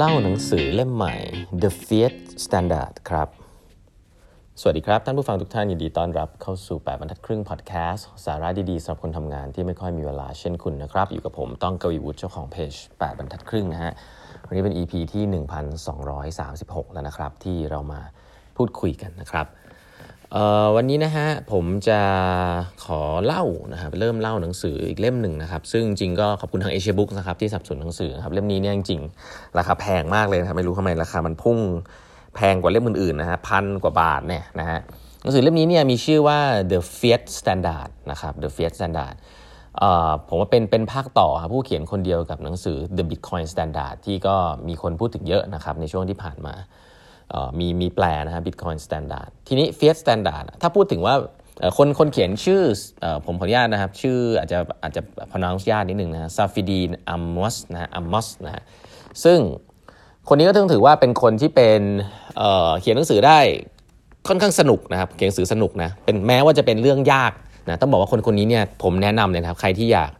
เล่าหนังสือเล่มใหม่ The Fiat Standard ครับ สวัสดีครับ ท่านผู้ฟังทุกท่านยินดีต้อนรับเข้าสู่ 8บรรทัดครึ่งพอดแคสต์สาระดี ๆสำหรับคนทำงานที่ไม่ค่อยมีเวลาเช่นคุณนะครับ อยู่กับผมต้องกวีวุฒิเจ้าของเพจ 8บรรทัดครึ่งนะฮะ วันนี้เป็น EP ที่ 1236 แล้วนะครับ ที่เรามาพูดคุยกันนะครับ วันนี้นะฮะผมจะขอเล่านะครับเริ่มเล่าหนังสืออีกเล่มหนึ่งนะครับ ซึ่งจริงก็ขอบคุณทางเอเชียบุ๊กนะครับที่สับสนหนังสือครับเล่มนี้เนี่ยจริงราคาแพงมากเลยครับไม่รู้ทำไมราคามันพุ่งแพงกว่าเล่มอื่นๆนะฮะพันกว่าบาทเนี่ยนะฮะหนังสือเล่มนี้เนี่ยมีชื่อว่า The Fiat Standard นะครับ The Fiat Standard ผมว่าเป็นเป็นภาคต่อครับผู้เขียนคนเดียวกับหนังสือ The Bitcoin Standard ที่ก็มีคนพูดถึงเยอะนะครับในช่วงที่ผ่านมา มีมีแปลนะฮะ Bitcoin Standard ทีนี้ Fiat Standard ถ้าพูดถึงว่าคนคนเขียนชื่อผมขออนุญาตนะครับ ชื่ออาจจะอาจจะพนองยากนิดหนึ่งนะซาฟิดีนอัมมอสนะอัมมอสนะฮะซึ่งคนนี้ก็ต้องถือว่าเป็นคนที่เป็นเเขียนหนังสือได้ค่อนข้างสนุกนะครับเขียนหนังสือสนุกนะเป็นแม้ว่าจะเป็นเรื่องยากนะต้องบอกว่าคนคนนี้เนี่ยผมแนะนำเลยครับใครที่อยาก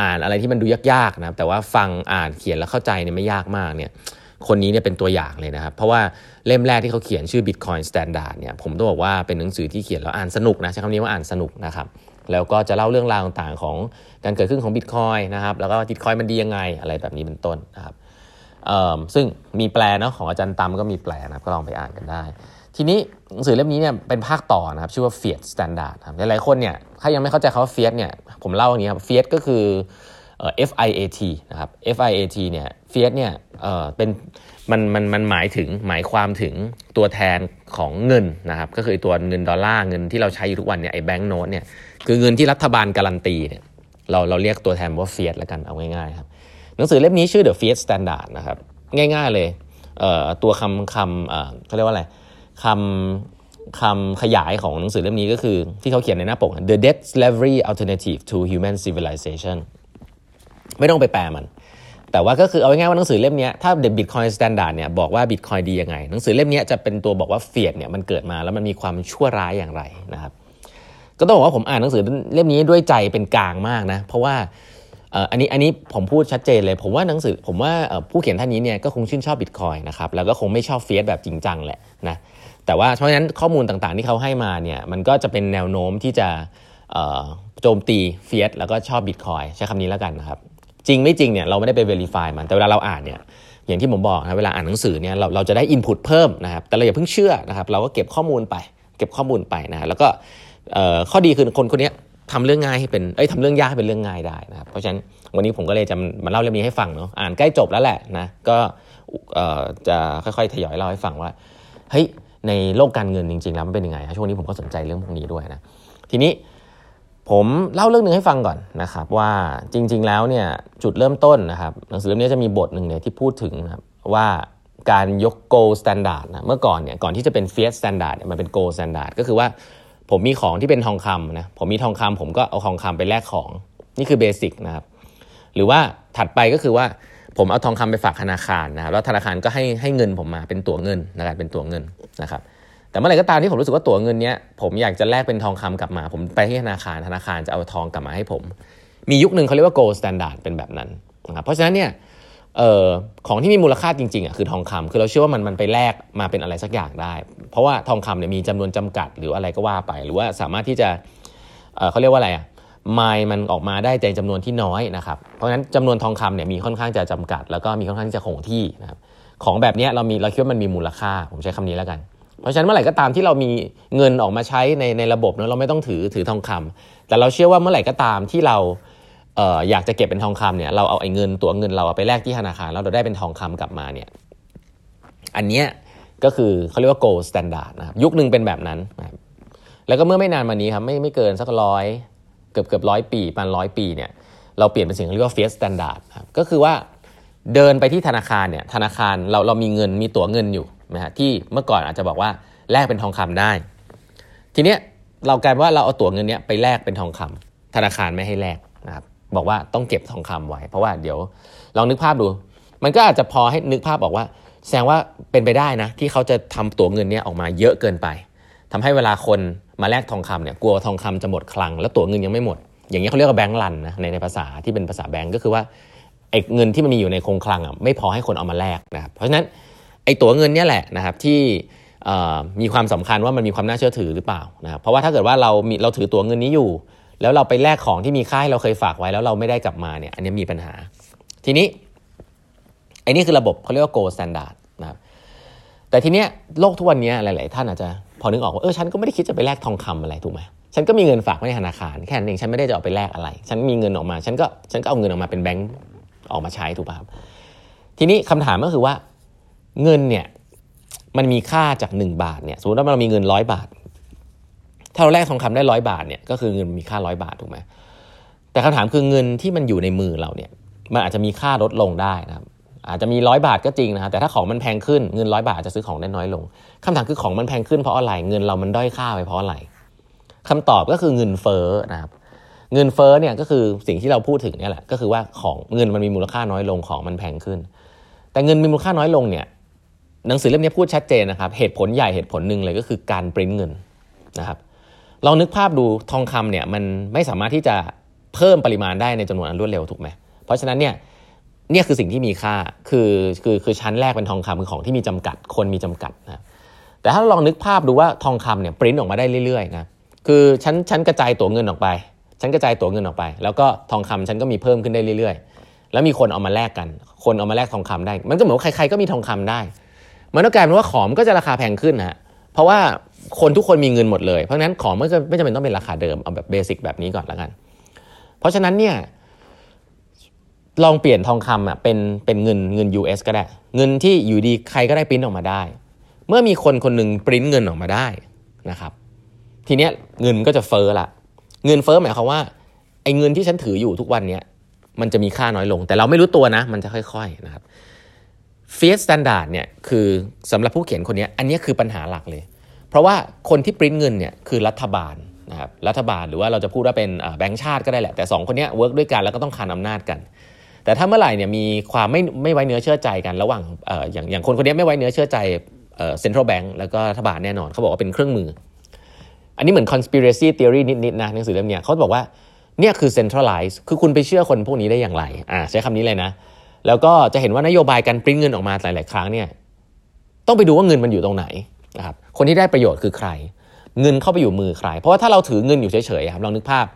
อ่านอะไรที่มันดูยากๆนะแต่ว่าฟังอ่านเขียนแล้วเข้าใจเนี่ยไม่ยากมากเนี่ย คนนี้เนี่ยเป็นตัวอย่างเลยนะครับ เพราะว่าเล่มแรกที่เขาเขียนชื่อ Bitcoin Standard เนี่ยผมต้องบอกว่าเป็นหนังสือที่เขียนแล้วอ่านสนุกนะใช้คำนี้ว่าอ่านสนุกนะครับแล้วก็จะเล่าเรื่องราวต่างๆของการเกิดขึ้นของ Bitcoin นะครับแล้วก็ Bitcoin มันดียังไงอะไรแบบนี้เป็นต้นนะครับซึ่งมีแปลเนาะของอาจารย์ตามก็มีแปลนะครับก็ลองไปอ่านกันได้ ทีนี้หนังสือเล่มนี้เนี่ยเป็นภาคต่อนะครับชื่อว่า Fiat Standard ครับหลายๆคนเนี่ยถ้ายังไม่เข้าใจคำว่า Fiat เนี่ยผมเล่าอย่างนี้ครับ Fiat ก็คือ FIAT นะครับ FIAT เนี่ย Fiat เนี่ยเป็นมันมันมันหมายถึงหมายความถึงตัวแทนของเงินนะครับก็คือตัวเงินดอลลาร์เงินที่เราใช้อยู่ทุกวันเนี่ยไอ้ banknote เนี่ยคือเงินที่รัฐบาลการันตีเนี่ยเราเราเรียกตัวแทนว่า Fiat แล้วกันเอาง่ายๆครับหนังสือเล่มนี้ชื่อ The Fiat Standard นะครับง่ายๆเลยเตัวคำคำเอ่อเขาเรียกว่าอะไรคำคำขยายของหนังสือเล่มนี้ก็คือที่เขาเขียนในหน้าปก The Debt Slavery Alternative to Human Civilization ไม่ต้องไปแปลมัน แต่ว่าก็คือเอาง่ายๆว่าหนังสือเล่มนี้ถ้า The Bitcoin Standard เนี่ยบอกว่าบิตคอยดียังไง หนังสือเล่มนี้จะเป็นตัวบอกว่า Fiat เนี่ยมันเกิดมาแล้วมันมีความชั่วร้ายอย่างไรนะครับก็ต้องบอกว่าผมอ่านหนังสือเล่มนี้ด้วยใจเป็นกลางมากนะ เพราะว่าอันนี้อันนี้ผมพูดชัดเจนเลย ผมว่าหนังสือผมว่าผู้เขียนท่านนี้เนี่ยก็คงชื่นชอบบิตคอยนะครับแล้วก็คงไม่ชอบ Fiat แบบจริงจังแหละนะแต่ว่าเพราะฉะนั้นข้อมูลต่างๆที่เขาให้มาเนี่ยมันก็จะเป็นแนวโน้มที่จะโจมตี Fiat แล้วก็ชอบบิตคอยใช้คำนี้แล้วกันนะครับ จริงไม่จริงเนี่ยเราไม่ได้ไป verify มันแต่เวลาเราอ่านเนี่ยอย่างที่ผมบอกนะเวลาอ่านหนังสือเนี่ยเราเราจะได้ input เพิ่มนะครับแต่เราอย่าเพิ่งเชื่อนะครับเราก็เก็บข้อมูลไป เก็บข้อมูลไปนะแล้วก็ข้อดีคือคนคนนี้ทำเรื่องง่ายให้เป็นเอ้ยทำเรื่องยากให้เป็นเรื่องง่ายได้นะครับเพราะฉะนั้นวันนี้ผมก็เลยจะมาเล่าเรื่องนี้ให้ฟังเนาะอ่านใกล้จบแล้วแหละนะก็จะค่อยๆทยอยเล่าให้ฟังว่าเฮ้ยในโลกการเงินจริงๆแล้วมันเป็นยังไงช่วงนี้ผมก็สนใจเรื่องพวกนี้ด้วยนะทีนี้ ผมเล่าเรื่องหนึ่งให้ฟังก่อนนะครับว่าจริง ๆ แล้วเนี่ยจุดเริ่มต้นนะครับหนังสือเล่มนี้จะมีบทหนึ่งเนี่ยที่พูดถึงนะครับว่าการยก gold standard นะเมื่อก่อนเนี่ยก่อนที่จะเป็น fiat standard เนี่ยมันเป็น gold standard ก็คือว่าผมมีของที่เป็นทองคำนะผมมีทองคำผมก็เอาทองคำไปแลกของนี่คือเบสิกนะครับหรือว่าถัดไปก็คือว่าผมเอาทองคำไปฝากธนาคารนะครับแล้วธนาคารก็ให้ให้เงินผมมาเป็นตัวเงินนะครับเป็นตัวเงินนะครับ แต่เมื่อไหร่ก็ตามที่ผมรู้สึกว่าตั๋วเงินเนี้ยผมอยากจะแลกเป็นทองคำกลับมา ผมไปที่ธนาคารธนาคารจะเอาทองกลับมาให้ผม มียุคหนึ่งเขาเรียกว่า gold standard เป็นแบบนั้นนะครับเพราะฉะนั้นเนี่ยออของที่มีมูลค่าจริงๆอะคือทองคำคือเราเชื่อว่ามันมันไปแลกมาเป็นอะไรสักอย่างได้ เพราะว่าทองคำเนี่ยมีจำนวนจำกัดหรืออะไรก็ว่าไป หรือว่าสามารถที่จะเเขาเรียกว่าอะไรอะไมล์มันออกมาได้ในจำนวนที่น้อยนะครับเพราะฉะนั้นจำนวนทองคำเนี่ยมีค่อนข้างจะจำกัด แล้วก็มีค่อนข้างจะคงที่นะครับของแบบนี้เรามีเราคิดว่ามันมีมูลค่า ผมใช้คำนี้แล้วกัน เพราะฉะนั้นเมื่อไหร่ก็ตามที่เรามีเงินออกมาใช้ในในระบบเนะเราไม่ต้องถือถือทองคำแต่เราเชื่อว่าเมื่อไหร่ก็ตามที่เราเอออยากจะเก็บเป็นทองคำเนี่ยเราเอาไอ้เงินตัวเงินเราไปแลกที่ธนาคารแล้วเราได้เป็นทองคำกลับมาเนี่ยอันเนี้ยก็คือเขาเรียกว่า gold standard นะครับยุคหนึ่งเป็นแบบนั้นนะครับแล้วก็เมื่อไม่นานมานี้ครับไม่ไม่เกินสักร้อยเกือบเกือบร้อยปีประมาณร้อยปีเนี่ยเราเปลี่ยนเป็นสิ่งที่เรียกว่า fiat standard ครับก็คือว่าเดินไปที่ธนาคารเนี่ยธนาคารเราเรามีเงินมีตั๋วเงินอยู่ นะฮะที่เมื่อก่อนอาจจะบอกว่าแลกเป็นทองคำได้ ทีเนี้ยเรากลายว่าเราเอาตั๋วเงินเนี้ยไปแลกเป็นทองคำธนาคารไม่ให้แลกนะครับบอกว่าต้องเก็บทองคำไว้ เพราะว่าเดี๋ยวลองนึกภาพดู มันก็อาจจะพอให้นึกภาพบอกว่า แสดงว่าเป็นไปได้นะ ที่เขาจะทำตั๋วเงินเนี้ยออกมาเยอะเกินไปทำให้เวลาคนมาแลกทองคำเนี่ยกลัวทองคำจะหมดคลัง แล้วตั๋วเงินยังไม่หมด อย่างนี้เขาเรียกว่าแบงก์ลันนะในในภาษาที่เป็นภาษาแบงก์ก็คือว่าไอ้เงินที่มันมีอยู่ในคงคลังอะไม่พอให้คนเอามาแลกนะครับเพราะฉะนั้น ไอตั๋วเงินเนี่ยแหละนะครับที่มีความสำคัญว่ามันมีความน่าเชื่อถือหรือเปล่านะครับเพราะว่าถ้าเกิดว่าเรามีเราถือตั๋วเงินนี้อยู่ แล้วเราไปแลกของที่มีค่าให้เราเคยฝากไว้แล้วเราไม่ได้กลับมาเนี่ยอันนี้มีปัญหา ทีนี้ไอ้นี่คือระบบเขาเรียกว่า gold standard นะครับแต่ทีเนี้ยโลกทุกวันนี้หลาย ๆ ท่านอาจจะพอนึกออกว่าเออฉันก็ไม่ได้คิดจะไปแลกทองคำอะไรถูกไหมฉันก็มีเงินฝากไว้ในธนาคารแค่นั้นเองฉันไม่ได้จะเอาไปแลกอะไร ฉันมีเงินออกมา ฉันก็ฉันก็เอาเงินออกมาเป็นแบงก์ออกมาใช้ถูกป่ะครับทีนี้คำถามก็คือว่า เงินเนี่ยมันมีค่าจาก 1 บาทเนี่ยสมมติว่าเรามีเงินร้อยบาท ถ้าเราแลกทองคำได้ร้อยบาทเนี่ยก็คือเงินมีค่าร้อยบาทถูกไหมแต่คำถามคือเงินที่มันอยู่ในมือเราเนี่ยมันอาจจะมีค่าลดลงได้นะครับอาจจะมีร้อยบาทก็จริงนะครับแต่ถ้าของมันแพงขึ้นเงินร้อยบาทจะซื้อของได้น้อยลงคำถามคือของมันแพงขึ้นเพราะอะไรเงินเรามันด้อยค่าไปเพราะอะไรคำตอบก็คือเงินเฟ้อนะครับเงินเฟ้อเนี่ยก็คือสิ่งที่เราพูดถึงเนี่ยแหละก็คือว่าของเงินมันมีมูลค่าน้อยลงของมันแพงขึ้น แต่เงินมีมูลค่าน้อยลงเนี่ย หนังสือเล่มนี้พูดชัดเจนนะครับ เหตุผลใหญ่เหตุผลหนึ่งเลยก็คือการปริ้นเงินนะครับลองนึกภาพดูทองคำเนี่ยมันไม่สามารถที่จะเพิ่มปริมาณได้ในจำนวนอันรวดเร็วถูกไหมเพราะฉะนั้นเนี่ยเนี่ยคือสิ่งที่มีค่าคือคือคือชั้นแรกเป็นทองคำคือของที่มีจำกัดคนมีจำกัดนะแต่ถ้าลองนึกภาพดูว่าทองคำเนี่ยปริ้นออกมาได้เรื่อยๆนะคือฉันฉันกระจายตัวเงินออกไปฉันกระจายตัวเงินออกไป แล้วก็ทองคำฉันก็มีเพิ่มขึ้นได้เรื่อยๆ แล้วมีคนเอามาแลกกัน คนเอามาแลกทองคำได้ มันก็เหมือนว่าใครๆก็มีทองคำได้ มันก็กลายเป็นว่าของก็จะราคาแพงขึ้นนะเพราะว่าคนทุกคนมีเงินหมดเลย เพราะฉะนั้นของไม่ไม่จำเป็นต้องเป็นราคาเดิมเอาแบบเบสิกแบบนี้ก่อนแล้วกัน เพราะฉะนั้นเนี่ยลองเปลี่ยนทองคำอะเป็นเป็นเงินเงิน US ก็ได้ เงินที่อยู่ดีใครก็ได้ปริ้นออกมาได้ เมื่อมีคนคนหนึ่งปริ้นเงินออกมาได้นะครับ ทีเนี้ยเงินก็จะเฟอ้อละเงินเฟอ้อหมายความว่าไอ้เงินที่ฉันถืออยู่ทุกวันเนี้ยมันจะมีค่าน้อยลง แต่เราไม่รู้ตัวนะ มันจะค่อย ๆนะครับ Fiat Standard เนี่ยคือสำหรับผู้เขียนคนนี้อันนี้คือปัญหาหลักเลย เพราะว่าคนที่ปริ้นเงินเนี่ยคือรัฐบาลนะครับรัฐบาลหรือว่าเราจะพูดว่าเป็นแบงก์ชาติก็ได้แหละแต่ 2 คนนี้ work ด้วยกันแล้วก็ต้องคานอำนาจกัน แต่ถ้าเมื่อไหร่เนี่ยมีความไม่ไม่ไว้เนื้อเชื่อใจกันระหว่างออย่างอย่างคนคนนี้ไม่ไว้เนื้อเชื่อใจ central bank แล้วก็รัฐบาลแน่นอนเขาบอกว่าเป็นเครื่องมือ อันนี้เหมือน conspiracy theory นิดๆนะหนังสือเล่มนี้เขาบอกว่าเนี่ยคือ centralize คือคุณไปเชื่อคนพวกนี้ได้อย่างไรอ่าใช้คำนี้เลยนะ แล้วก็จะเห็นว่านโยบายการปริ้นเงินออกมาหลาย ๆ ครั้งเนี่ยต้องไปดูว่าเงินมันอยู่ตรงไหนนะครับคนที่ได้ประโยชน์คือใคร เงินเข้าไปอยู่มือใคร เพราะว่าถ้าเราถือเงินอยู่เฉย ๆ ครับลองนึกภาพ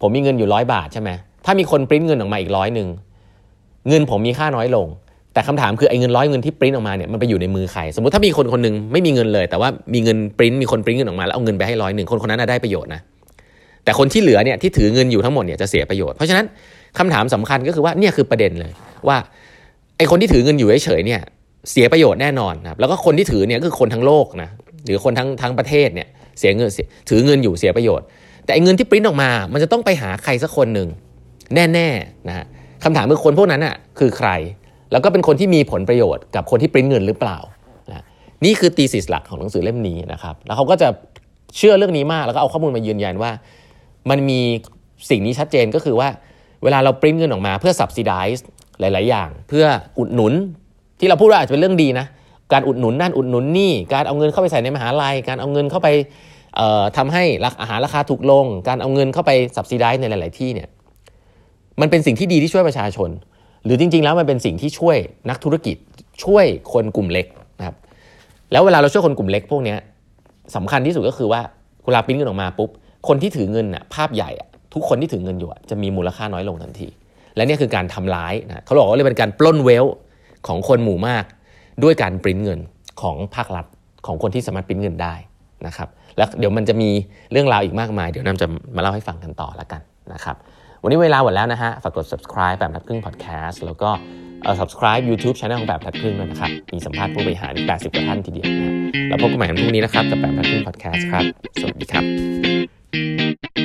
ผมมีเงินอยู่ร้อยบาทใช่ไหมถ้ามีคนปริ้นเงินออกมาอีกร้อยหนึ่งเงินผมมีค่าน้อยลง แต่คำถามคือไอ้เงินร้อยเงินที่ปริ้นออกมาเนี่ยมันไปอยู่ในมือใคร สมมติถ้ามีคนคนนึงไม่มีเงินเลย แต่ว่ามีเงินปริ้นมีคนปริ้นเงินออกมาแล้วเอาเงินไปให้ร้อยหนึ่งคนคนนั้นได้ประโยชน์นะแต่คนที่เหลือเนี่ยที่ถือเงินอยู่ทั้งหมดเนี่ยจะเสียประโยชน์เพราะฉะนั้นคำถามสำคัญก็คือว่าเนี่ยคือประเด็นเลย ว่าไอคนที่ถือเงินอยู่เฉยๆเนี่ยเสียประโยชน์แน่นอนนะครับแล้วก็คนที่ถือเนี่ยคือคนทั้งโลกนะหรือคนทั้งทั้งประเทศเนี่ยเสียเงินถือเงินอยู่เสียประโยชน์ แต่ไอเงินที่ปริ้นออกมา มันจะต้องไปหาใครสักคนหนึ่งแน่ๆนะฮะคำถามคือคนพวกนั้นอะคือใคร แล้วก็เป็นคนที่มีผลประโยชน์กับคนที่ปริ้นเงินหรือเปล่านะนี่คือตีสิสหลักของหนังสือเล่มนี้นะครับแล้วเขาก็จะเชื่อเรื่องนี้มากแล้วก็เอาข้อมูลมายืนยันว่า มันมีสิ่งนี้ชัดเจนก็คือว่าเวลาเราปริ้นเงินออกมาเพื่อ subsidize หลาย ๆ อย่าง เพื่ออุดหนุน ที่เราพูดว่าอาจจะเป็นเรื่องดีนะการอุดหนุนนั่นอุดหนุนนี่การเอาเงินเข้าไปใส่ในมหาลัย การเอาเงินเข้าไปทำให้อาหารราคาถูกลง การเอาเงินเข้าไป subsidize ในหลาย ๆ ที่เนี่ยมันเป็นสิ่งที่ดีที่ช่วยประชาชน หรือจริง ๆ แล้วมันเป็นสิ่งที่ช่วยนักธุรกิจช่วยคนกลุ่มเล็กนะครับแล้วเวลาเราช่วยคนกลุ่มเล็กพวกนี้สำคัญที่สุดก็คือว่าเวลาปิ้นเงินออกมาปุ๊บคนที่ถือเงินน่ะภาพใหญ่ทุกคนที่ถือเงินอยู่จะมีมูลค่าน้อยลงทันที และนี่คือการทำร้ายนะเขาบอกว่าเรียกเป็นการปล้นเวลของคนหมู่มาก ด้วยการปริ้นเงินของภาครัฐของคนที่สามารถปริ้นเงินได้นะครับแล้วเดี๋ยวมันจะมีเรื่องราวอีกมากมาย เดี๋ยวน้ำจะมาเล่าให้ฟังกันต่อแล้วกันนะครับวันนี้เวลาหมดแล้วนะฮะฝากกด subscribe แบบทัดครึ่ง podcast แล้วก็ subscribe YouTube channel ของแบบทัดครึ่งด้วยนะครับ มีสัมภาษณ์ผู้บริหารอีก80กว่าท่านทีเดียวนะแล้วพบกันใหม่ในพรุ่งนี้นะครับกับแบบทัดครึ่ง podcast ครับ สวัสดีครับ